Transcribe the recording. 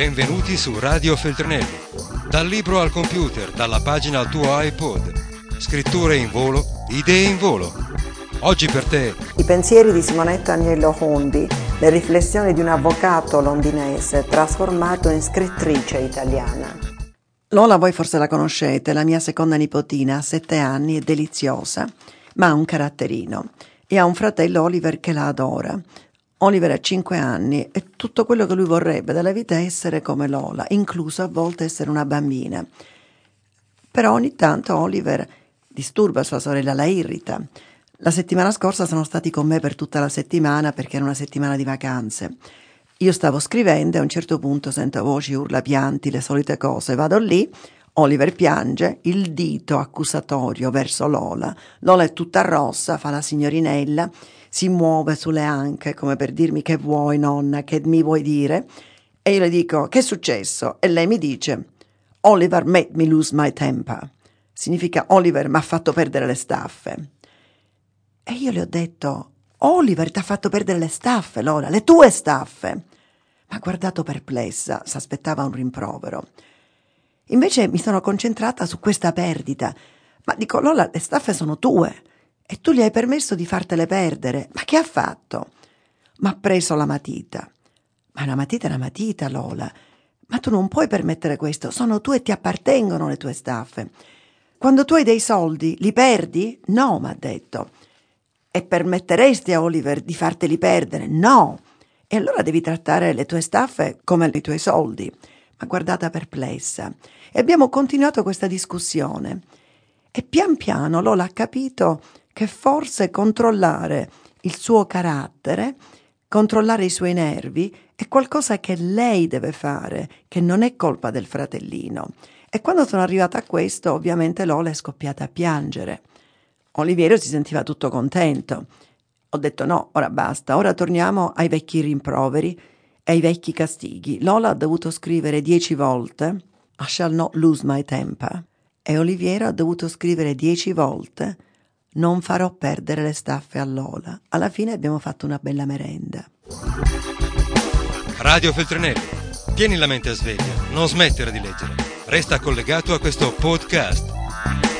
Benvenuti su Radio Feltrinelli. Dal libro al computer, dalla pagina al tuo iPod. Scritture in volo, idee in volo. Oggi per te. I pensieri di Simonetta Agnello Hondi, le riflessioni di un avvocato londinese trasformato in scrittrice italiana. Lola voi forse la conoscete, la mia seconda nipotina, ha sette anni, è deliziosa, ma ha un caratterino e ha un fratello Oliver che la adora. Oliver ha 5 anni e tutto quello che lui vorrebbe dalla vita è essere come Lola, incluso a volte essere una bambina. Però ogni tanto Oliver disturba sua sorella, la irrita. La settimana scorsa sono stati con me per tutta la settimana perché era una settimana di vacanze. Io stavo scrivendo e a un certo punto sento voci, urla, pianti, le solite cose. Vado lì, Oliver piange, il dito accusatorio verso Lola. Lola è tutta rossa, fa la signorinella si muove sulle anche come per dirmi che vuoi nonna, che mi vuoi dire? E io le dico che è successo? E lei mi dice Oliver made me lose my temper. Significa Oliver mi ha fatto perdere le staffe. E io le ho detto Oliver ti ha fatto perdere le staffe, Lola, le tue staffe. Mi ha guardato perplessa, si aspettava un rimprovero. Invece mi sono concentrata su questa perdita. Ma dico, Lola, le staffe sono tue. E tu gli hai permesso di fartele perdere. Ma che ha fatto? Ma ha preso la matita. Ma una matita è una matita, Lola. Ma tu non puoi permettere questo. Sono tue e ti appartengono le tue staffe. Quando tu hai dei soldi, li perdi? No, mi ha detto. E permetteresti a Oliver di farteli perdere? No. E allora devi trattare le tue staffe come i tuoi soldi. Guardata perplessa. E abbiamo continuato questa discussione. E pian piano Lola ha capito che forse controllare il suo carattere, controllare i suoi nervi, è qualcosa che lei deve fare, che non è colpa del fratellino. E quando sono arrivata a questo, ovviamente Lola è scoppiata a piangere. Oliviero si sentiva tutto contento. Ho detto no, ora basta, ora torniamo ai vecchi rimproveri e ai vecchi castighi. Lola ha dovuto scrivere dieci volte I shall not lose my temper e Oliviero ha dovuto scrivere dieci volte non farò perdere le staffe a Lola. Alla fine abbiamo fatto una bella merenda. Radio Feltrinelli. Tieni la mente a sveglia, non smettere di leggere. Resta collegato a questo podcast.